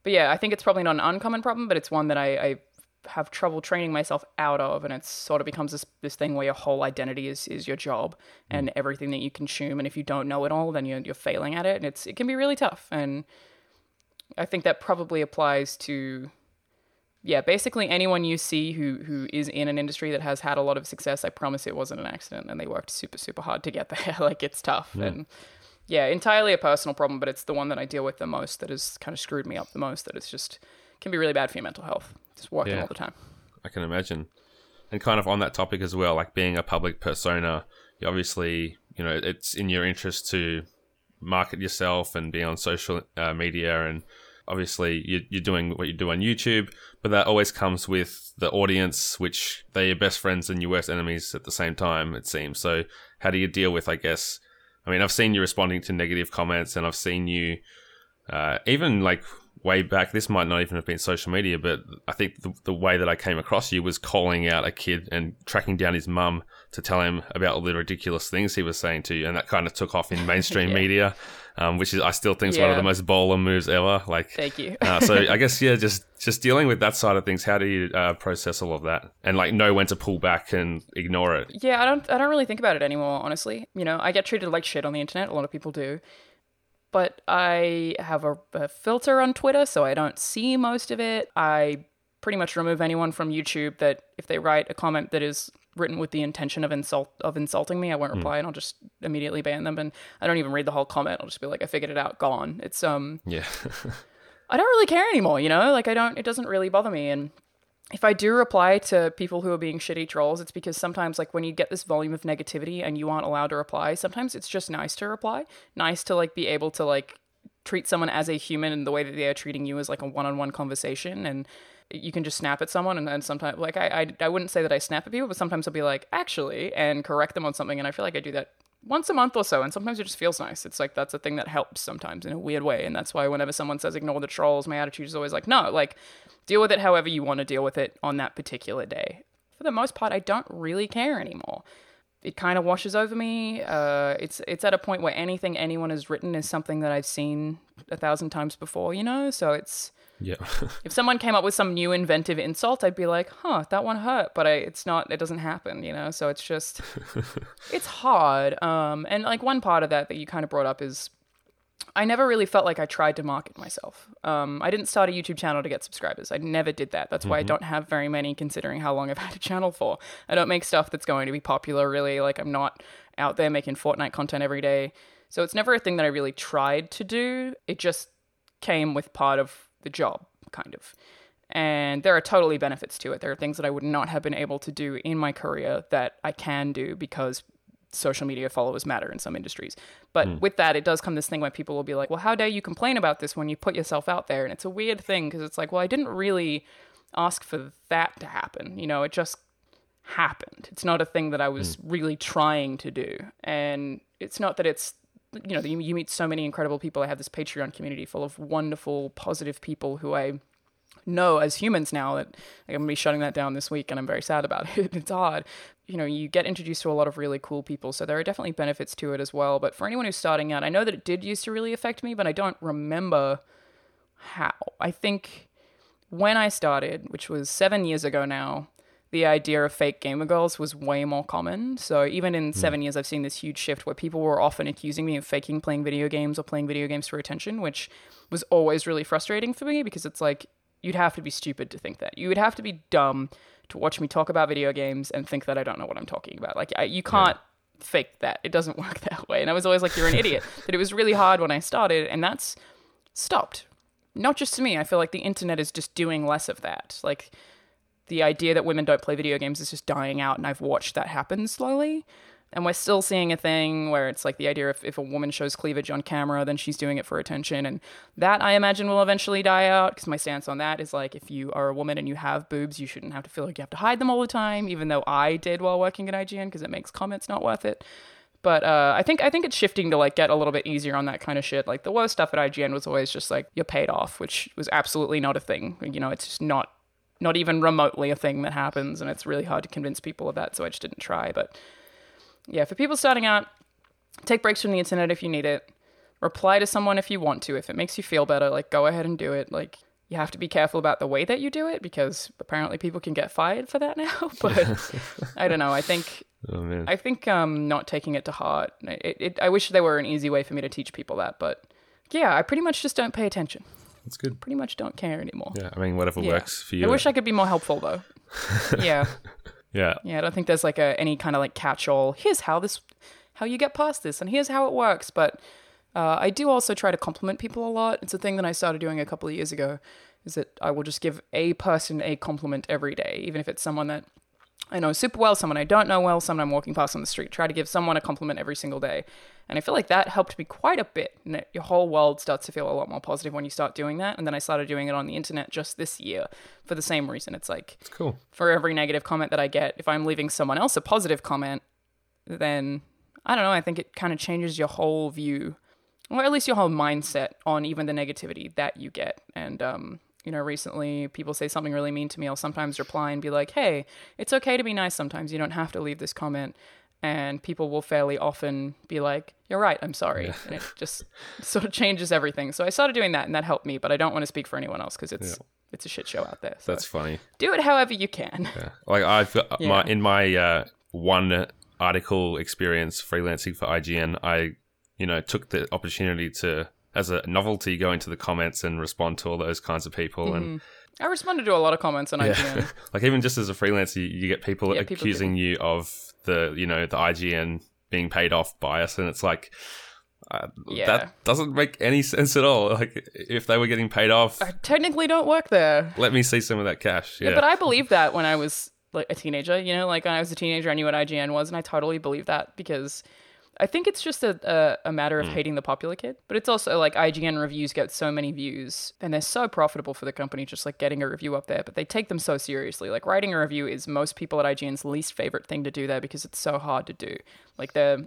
but yeah, I think it's probably not an uncommon problem, but it's one that I, I have trouble training myself out of, and it sort of becomes this this thing where your whole identity is is your job mm. and everything that you consume, and if you don't know it all, then you're you're failing at it, and it's it can be really tough. And I think that probably applies to yeah, basically anyone you see who who is in an industry that has had a lot of success, I promise it wasn't an accident and they worked super super hard to get <laughs> there. like it's tough and yeah, entirely a personal problem, but it's the one that I deal with the most that has kind of screwed me up the most. That it's just can be really bad for your mental health. Just working
Yeah.
all the time.
I can imagine. And kind of on that topic as well, like being a public persona, you obviously, you know, it's in your interest to market yourself and be on social uh, media. And obviously, you, you're doing what you do on YouTube, but that always comes with the audience, which they're your best friends and your worst enemies at the same time, it seems. So, how do you deal with, I guess? I mean, I've seen you responding to negative comments and I've seen you uh, even like way back, this might not even have been social media, but I think the, the way that I came across you was calling out a kid and tracking down his mum to tell him about all the ridiculous things he was saying to you, and that kind of took off in <laughs> mainstream
Yeah.
media, um, which is I still think is one of the most bowler moves ever. Like,
Thank you.
uh, so I <laughs> guess yeah, just just dealing with that side of things. How do you uh, process all of that and like know when to pull back and ignore it?
Yeah, I don't I don't really think about it anymore, honestly. You know, I get treated like shit on the internet, a lot of people do. But I have a, a filter on Twitter, so I don't see most of it. I pretty much remove anyone from YouTube that if they write a comment that is written with the intention of insult of insulting me, I won't reply and I'll just immediately ban them and I don't even read the whole comment. I'll just be like, I figured it out, gone. It's um
Yeah, <laughs>
I don't really care anymore, you know? Like I don't it doesn't really bother me and if I do reply to people who are being shitty trolls, it's because sometimes like when you get this volume of negativity and you aren't allowed to reply, sometimes it's just nice to reply. Nice to like be able to like treat someone as a human and the way that they are treating you as like a one-on-one conversation and you can just snap at someone and then sometimes like I, I I wouldn't say that I snap at people, but sometimes I'll be like, actually, and correct them on something and I feel like I do that once a month or so, and sometimes it just feels nice. It's like that's a thing that helps sometimes in a weird way, and that's why whenever someone says ignore the trolls, my attitude is always like, no, like deal with it however you want to deal with it on that particular day. For the most part, I don't really care anymore. It kind of washes over me. Uh, it's it's at a point where anything anyone has written is something that I've seen a thousand times before, you know. So it's
yeah, <laughs>
if someone came up with some new inventive insult, I'd be like, "Huh, that one hurt," but I, it's not. It doesn't happen, you know. So it's just, <laughs> it's hard. Um, and like one part of that that you kind of brought up is, I never really felt like I tried to market myself. Um, I didn't start a YouTube channel to get subscribers. I never did that. That's why I don't have very many, considering how long I've <laughs> had a channel for. I don't make stuff that's going to be popular. Really, like I'm not out there making Fortnite content every day. So it's never a thing that I really tried to do. It just came with part of the job, kind of. And there are totally benefits to it. There are things that I would not have been able to do in my career that I can do because social media followers matter in some industries. But hmm. with that, it does come this thing where people will be like, well, how dare you complain about this when you put yourself out there? And it's a weird thing because it's like, well, I didn't really ask for that to happen. You know, it just happened. It's not a thing that I was hmm. really trying to do. And it's not that it's you know, you, you meet so many incredible people. I have this Patreon community full of wonderful, positive people who I know as humans now that like, I'm gonna be shutting that down this week and I'm very sad about <laughs> it. It's hard. You know, you get introduced to a lot of really cool people, so there are definitely benefits to it as well. But for anyone who's starting out, I know that it did used to really affect me, but I don't remember how. I think when I started, which was seven years ago now, the idea of fake gamer girls was way more common. So even in hmm. seven years, I've seen this huge shift where people were often accusing me of faking playing video games or playing video games for attention, which was always really frustrating for me because it's like you'd have to be stupid to think that. You would have to be dumb to watch me talk about video games and think that I don't know what I'm talking about. Like I, you can't fake that. It doesn't <laughs> work that way. And I was always like, you're an idiot. <laughs> But it was really hard when I started, and that's stopped. Not just to me. I feel like the internet is just doing less of that. Like the idea that women don't play video games is just dying out, and I've watched that happen slowly. And we're still seeing a thing where it's like the idea if, if a woman shows cleavage on camera, then she's doing it for attention. And that I imagine will eventually die out because my stance on that is like if you are a woman and you have boobs, you shouldn't have to feel like you have to hide them all the time, even though I did while working at IGN because it makes comments not worth it. But uh, I think I think it's shifting to like get a little bit easier on that kind of shit. Like the worst stuff at IGN was always just like you're paid off, which was absolutely not a thing. You know, it's just not not even remotely a thing that happens, and it's really hard to convince people of that. So I just didn't try. But yeah, for people starting out, take breaks from the internet if you need it. Reply to someone if you want to. If it makes you feel better, like go ahead and do it. Like you have to be careful about the way that you do it because apparently people can get fired for that <laughs> now. but <laughs> I don't know. I think
oh
I think um, not taking it to heart. It, it, I wish there were an easy way for me to teach people that, but yeah, I pretty much just don't pay attention.
That's good.
pretty much don't care anymore.
Yeah, I mean, whatever
Yeah.
works for you.
I wish I could be more helpful though. <laughs> yeah.
yeah,
Yeah, I don't think there's like a any kind of like catch-all. Here's how this, how you get past this, and here's how it works. But uh, I do also try to compliment people a lot. It's a thing that I started doing a couple of years ago. Is that I will just give a person a compliment every day, even if it's someone that I know super well, someone I don't know well, someone I'm walking past on the street. Try to give someone a compliment every single day. And I feel like that helped me quite a bit. And it, your whole world starts to feel a lot more positive when you start doing that. And then I started doing it on the internet just this year for the same reason. It's like
it's cool.
for every negative comment that I get, if I'm leaving someone else a positive comment, then I don't know, I think it kind of changes your whole view, or at least your whole mindset on even the negativity that you get. And, um, you know, recently people say something really mean to me. I'll sometimes reply and be like, hey, it's okay to be nice sometimes. You don't have to leave this comment. And people will fairly often be like, you're right, I'm sorry. And it just <laughs> sort of changes everything. So I started doing that and that helped me, but I don't want to speak for anyone else because it's. It's a shit show out there. So
That's funny.
do it however you can.
Yeah. Like I've got <laughs> my in my uh, one article experience freelancing for IGN, I you know took the opportunity to as a novelty go into the comments and respond to all those kinds of people and
I responded to a lot of comments on IGN. <laughs>
like even just as a freelancer, you, you get people
Yeah, people
accusing you of the you know the IGN being paid off bias, and it's like. Uh,
Yeah.
That doesn't make any sense at all. Like, if they were getting paid off,
I technically don't work there.
let me see some of that cash. Yeah,
But I believed that when I was like a teenager, you know, like when I was a teenager, I knew what IGN was, and I totally believed that because I think it's just a, a, a matter of hmm. hating the popular kid. But it's also like IGN reviews get so many views and they're so profitable for the company, just like getting a review up there. But they take them so seriously. Like writing a review is most people at IGN's least favorite thing to do there because it's so hard to do. Like they're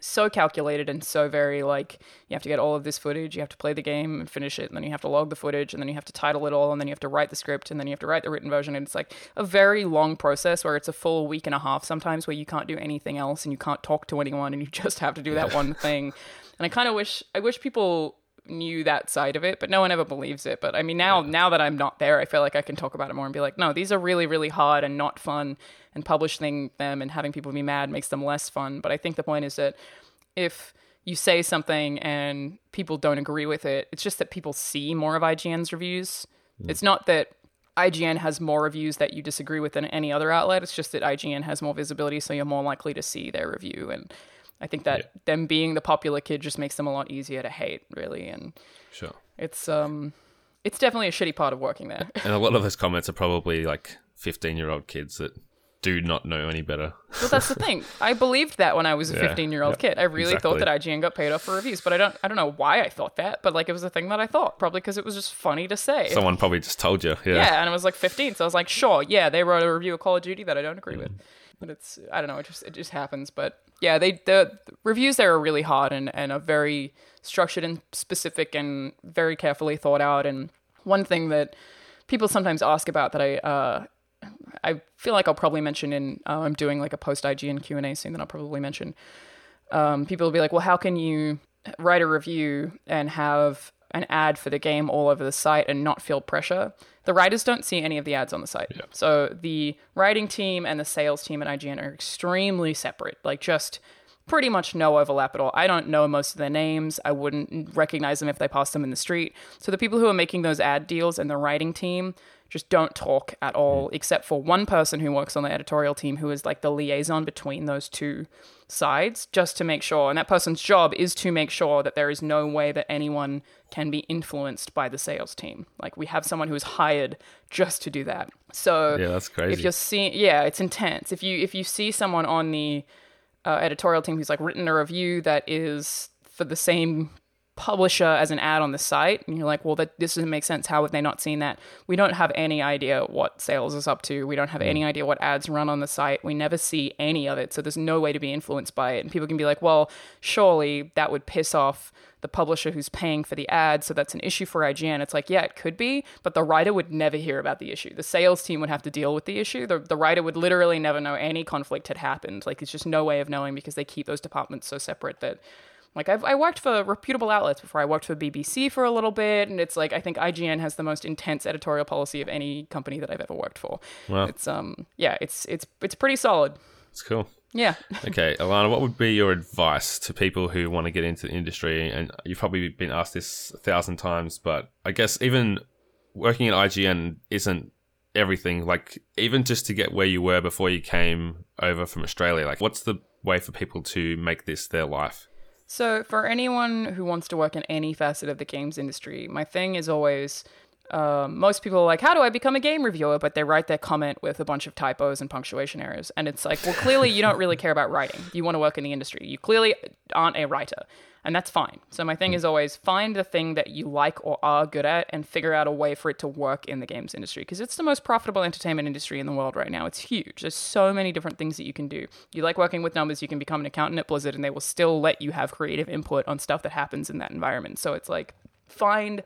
so calculated and so very like you have to get all of this footage you have to play the game and finish it and then you have to log the footage and then you have to title it all and then you have to write the script and then you have to write the written version. And it's like a very long process where it's a full week and a half sometimes where you can't do anything else and you can't talk to anyone and you <laughs> just have to do that one thing. And i kind of wish i wish people knew that side of it but no one ever believes it but i mean now now that i'm not there i feel like i can talk about it more and be like no these are really really hard and not fun and publishing them and having people be mad makes them less fun but i think the point is that if you say something and people don't agree with it, it's just that people see more of IGN's reviews. Mm. It's not that IGN has more reviews that you disagree with than any other outlet. It's just that IGN has more visibility, so you're more likely to see their review. And I think that them being the popular kid just makes them a lot easier to hate, really. And
sure.
it's um, it's definitely a shitty part of working there.
And a lot of those comments are probably like 15 year old kids that do not know any better.
Well, that's the thing. <laughs> I believed that when I was a 15 year old
yeah,
kid. I really thought that IGN got paid off for reviews, but I don't. I don't know why I thought that, but like it was a thing that I thought. Probably because it was just funny to say.
Someone probably just told you. Yeah.
yeah, and I was like 15, so I was like, sure, yeah, they wrote a review of Call of Duty that I don't agree with,
Mm.
but it's I don't know, it just it just happens. But yeah, they the, reviews there are really hard and and are very structured and specific and very carefully thought out. And one thing that people sometimes ask about that I uh, I feel like I'll probably mention in uh, I'm doing like a post IGN Q and A soon that I'll probably mention. Um, people will be like, well, how can you write a review and have an ad for the game all over the site and not feel pressure? The writers don't see any of the ads on the site. So the writing team and the sales team at IGN are extremely separate. Like just pretty much no overlap at all. I don't know most of their names. I wouldn't recognize them if they passed them in the street. So the people who are making those ad deals and the writing team just don't talk at all, except for one person who works on the editorial team who is like the liaison between those two sides, just to make sure. And that person's job is to make sure that there is no way that anyone can be influenced by the sales team. Like we have someone who is hired just to do that. So
Yeah, that's crazy.
if you're seeing, yeah, it's intense. If you if you see someone on the uh, editorial team who's like written a review that is for the same publisher as an ad on the site and you're like well that this doesn't make sense. How have they not seen that? We don't have any idea what sales is up to. We don't have any mm. idea what ads run on the site. We never see any of it. So there's no way to be influenced by it. And people can be like well surely that would piss off the publisher who's paying for the ad. So that's an issue for IGN it's like yeah it could be but the writer would never hear about the issue. The sales team would have to deal with the issue. The, the writer would literally never know any conflict had happened. Like it's just no way of knowing because they keep those departments so separate that like I've I worked for reputable outlets before. I worked for BBC for a little bit, and it's like I think IGN has the most intense editorial policy of any company that I've ever worked for.
Wow.
It's um yeah, it's it's it's pretty solid.
It's cool.
Yeah. <laughs>
Okay, Alanah, what would be your advice to people who want to get into the industry? And you've probably been asked this a thousand times, but I guess even working at IGN isn't everything. Like, even just to get where you were before you came over from Australia, like, what's the way for people to make this their life?
So, for anyone who wants to work in any facet of the games industry, my thing is always um, most people are like, How do I become a game reviewer? But they write their comment with a bunch of typos and punctuation errors. And it's like, Well, clearly you don't really care about writing. You want to work in the industry. You clearly aren't a writer. And that's fine. So, my thing is always find the thing that you like or are good at and figure out a way for it to work in the games industry because it's the most profitable entertainment industry in the world right now. It's huge. There's so many different things that you can do. You like working with numbers, you can become an accountant at Blizzard and they will still let you have creative input on stuff that happens in that environment. So, it's like find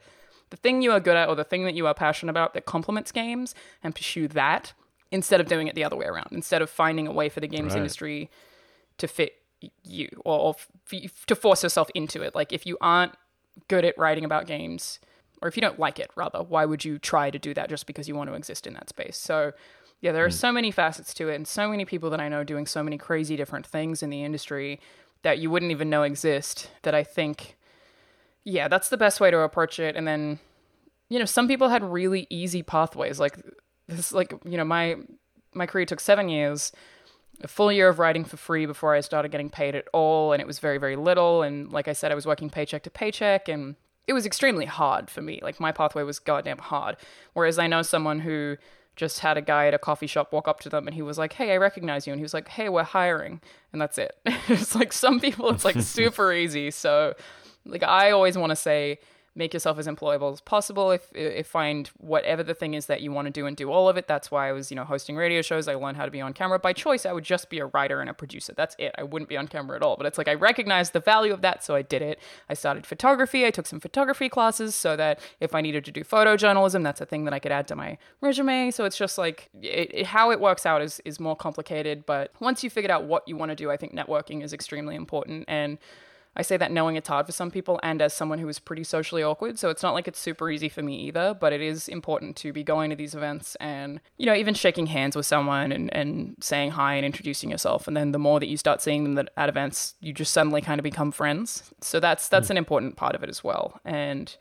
the thing you are good at or the thing that you are passionate about that complements games and pursue that instead of doing it the other way around. Instead of finding a way for the games
Right.
industry to fit you or, or f- to force yourself into it. Like if you aren't good at writing about games, or if you don't like it, rather, why would you try to do that just because you want to exist in that space? So, yeah, there are mm. so many facets to it, and so many people that I know doing so many crazy different things in the industry that you wouldn't even know exist. That I think, yeah, that's the best way to approach it. And then, you know, some people had really easy pathways. Like this, like you know, my my career took seven years a full year of writing for free before I started getting paid at all, and it was very, very little. And like I said, I was working paycheck to paycheck, and it was extremely hard for me. Like my pathway was goddamn hard. Whereas I know someone who just had a guy at a coffee shop walk up to them and he was like, Hey, I recognize you. And he was like, Hey, we're hiring. And that's it. <laughs> it's like some people, it's like super easy. So, like, I always want to say, make yourself as employable as possible. If, if find whatever the thing is that you want to do and do all of it. That's why i was you know hosting radio shows. I learned how to be on camera. By choice i would just be a writer and a producer. That's it. I wouldn't be on camera at all. But it's like i recognized the value of that so i did it. I started photography. I took some photography classes so that if i needed to do photojournalism that's a thing that i could add to my resume. So it's just like it, it, how it works out is is more complicated. But once you figured out what you want to do i think networking is extremely important. And I say that knowing it's hard for some people and as someone who is pretty socially awkward. So it's not like it's super easy for me either, but it is important to be going to these events and, you know, even shaking hands with someone and, and saying hi and introducing yourself. And then the more that you start seeing them that- at events, you just suddenly kind of become friends. So that's that's hmm. an important part of it as well. And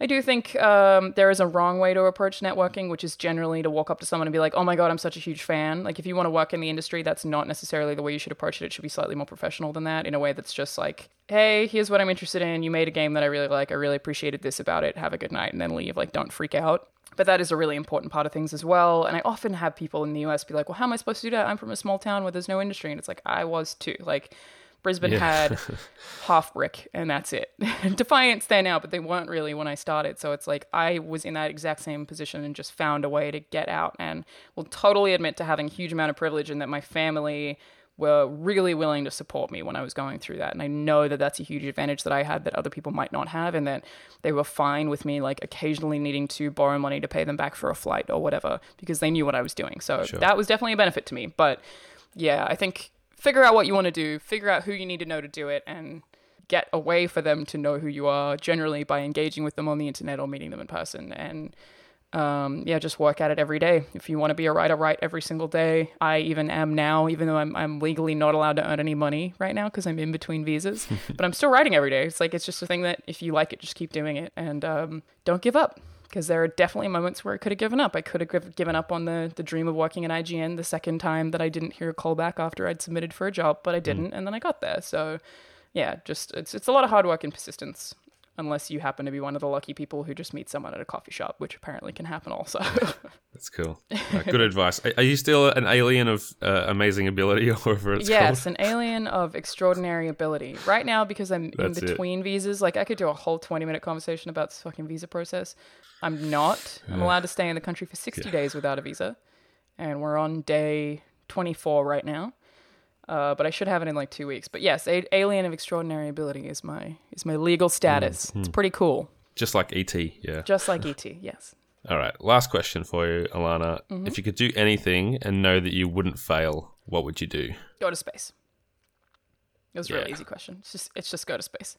I do think um, there is a wrong way to approach networking, which is generally to walk up to someone and be like, "Oh my god, I'm such a huge fan." Like, if you want to work in the industry, that's not necessarily the way you should approach it. It should be slightly more professional than that, in a way that's just like, "Hey, here's what I'm interested in. You made a game that I really like. I really appreciated this about it. Have a good night," and then leave. Like, don't freak out. But that is a really important part of things as well. And I often have people in the US be like, "Well, how am I supposed to do that? I'm from a small town where there's no industry." And it's like, I was too. Like. Brisbane
Yeah.
had <laughs> Halfbrick and that's it. <laughs> Defiance there now, but they weren't really when I started. So it's like I was in that exact same position and just found a way to get out and will totally admit to having a huge amount of privilege and that my family were really willing to support me when I was going through that. And I know that that's a huge advantage that I had that other people might not have and that they were fine with me like occasionally needing to borrow money to pay them back for a flight or whatever because they knew what I was doing. So that was definitely a benefit to me. But yeah, I think figure out what you want to do, figure out who you need to know to do it, and get a way for them to know who you are generally by engaging with them on the internet or meeting them in person. And um, yeah, just work at it every day. If you want to be a writer, write every single day. I even am now, even though I'm, I'm legally not allowed to earn any money right now because I'm in between visas, <laughs> but I'm still writing every day. It's like, it's just a thing that if you like it, just keep doing it and um, don't give up because there are definitely moments where I could have given up. I could have given up on the, the dream of working at IGN the second time that I didn't hear a call back after I'd submitted for a job, but I mm. didn't, and then I got there. So, yeah, just it's it's a lot of hard work and persistence. Unless you happen to be one of the lucky people who just meet someone at a coffee shop, which apparently can happen also. <laughs>
That's cool. <laughs> Uh, good advice. Are- Are you still an alien of uh, amazing ability, <laughs> or whatever it's
yes,
called?
an alien of extraordinary ability. Right now, because I'm
That's
in
it.
between visas, like I could do a whole 20 minute conversation about this fucking visa process. I'm not. I'm allowed to stay in the country for 60 days without a visa. And we're on day 24 right now. Uh, but I should have it in like two weeks. But yes, a- alien of extraordinary ability is my is my legal status.
Hmm.
It's pretty cool,
Just like ET. Yeah.
just like ET. Yes. <laughs>
All right. Last question for you, Alanah.
Mm-hmm.
If you could do anything and know that you wouldn't fail, what would you do?
Go to space. It was a really easy question. It's just it's just go to space.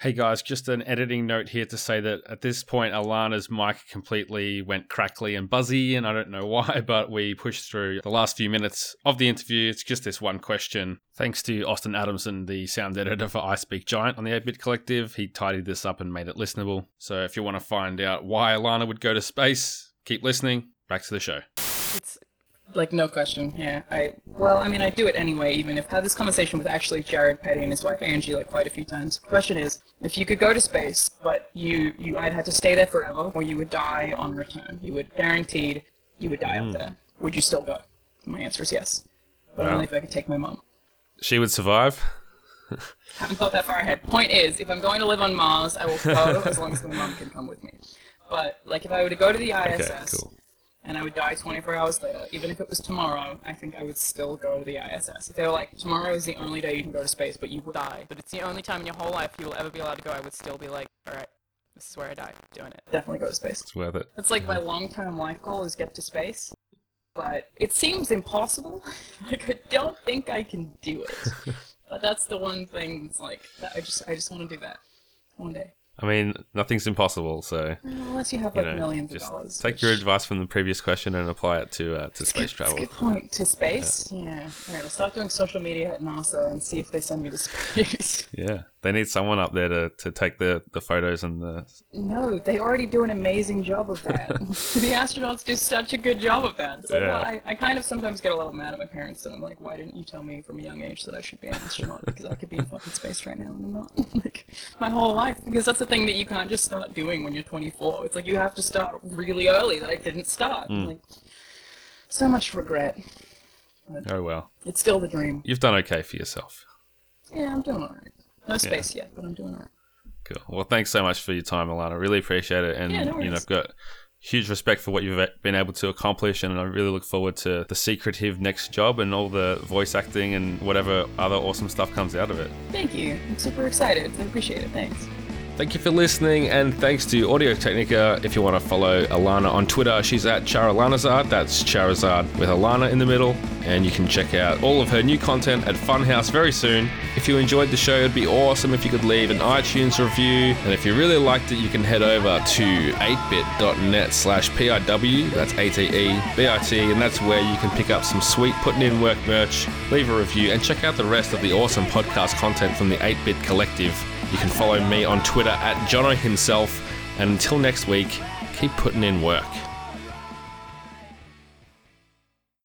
Hey guys, just an editing note here to say that at this point, Alanah's mic completely went crackly and buzzy, and I don't know <laughs> why, but we pushed through the last few minutes of the interview. It's just this one question. Thanks to Austin Adamson, the sound editor for I Speak Giant on the 8 Bit Collective. He tidied this up and made it listenable. So if you want to find out why Alanah would go to space, keep listening. Back to the show.
It's like no question. Yeah, I well, I mean, I do it anyway. Even if I had this conversation with actually Jared Petty and his wife Angie like quite a few times. The question is, if you could go to space, but you you either had to stay there forever or you would die on return. You would guaranteed you would die up hmm. there. Would you still go? My answer is yes, but
Wow.
only if I could take my mom.
She would survive. <laughs>
Haven't thought that far ahead. Point is, if I'm going to live on Mars, I will go <laughs> as long as my mom can come with me. But like, if I were to go to the ISS
Okay, cool.
And I would die 24 hours later, even if it was tomorrow, I think I would still go to the ISS. If they were like, tomorrow is the only day you can go to space, but you will die, but it's the only time in your whole life you will ever be allowed to go, I would still be like, all right, this is where I die, doing it. Definitely go to space.
It's worth it.
It's like my long-term life goal is get to space, but it seems impossible. <laughs> like I don't think I can do it. <laughs> but that's the one thing that's like that I just I just want to do that one day.
I mean, nothing's impossible, so
Unless you have
you
like
know,
millions of dollars.
take your advice from the previous question and apply it to uh, to space
a
travel.
good point. To space? Yeah. Alright, I'll start doing social media at NASA and see if they send me to space.
Yeah, they need someone up there to, to take the, the photos and the.
no, they already do an amazing job of that. <laughs> the astronauts do such a good job of that. So
Yeah.
I, I kind of sometimes get a little mad at my parents and I'm like, why didn't you tell me from a young age that I should be an astronaut? Because I could be in fucking space right now and I'm not. <laughs> like, my whole life. Because that's the thing that you can't just start doing when you're 24. It's like you have to start really early that I didn't start. Hmm. Like, so much regret.
Oh well,
It's still the dream.
you've done okay for yourself.
Yeah, I'm doing alright. No space yet, but I'm doing alright.
Cool. Well, thanks so much for your time, Alanah. Really appreciate it, and
Yeah, no
you know. I've got huge respect for what you've been able to accomplish, and I really look forward to the secretive next job and all the voice acting and whatever other awesome stuff comes out of it.
Thank you. I'm super excited. I appreciate it. Thanks.
Thank you for listening, and thanks to Audio Technica. If you want to follow Alanah on Twitter, she's at Charalanahzard. That's Charizard with Alanah in the middle. And you can check out all of her new content at Funhaus very soon. If you enjoyed the show, it'd be awesome if you could leave an iTunes review. And if you really liked it, you can head over to 8bit.net slash PIW. That's A-T-E-B-I-T. And that's where you can pick up some sweet putting in work merch, leave a review, and check out the rest of the awesome podcast content from the 8-Bit Collective. You can follow me on Twitter at Jono himself. And until next week, keep putting in work.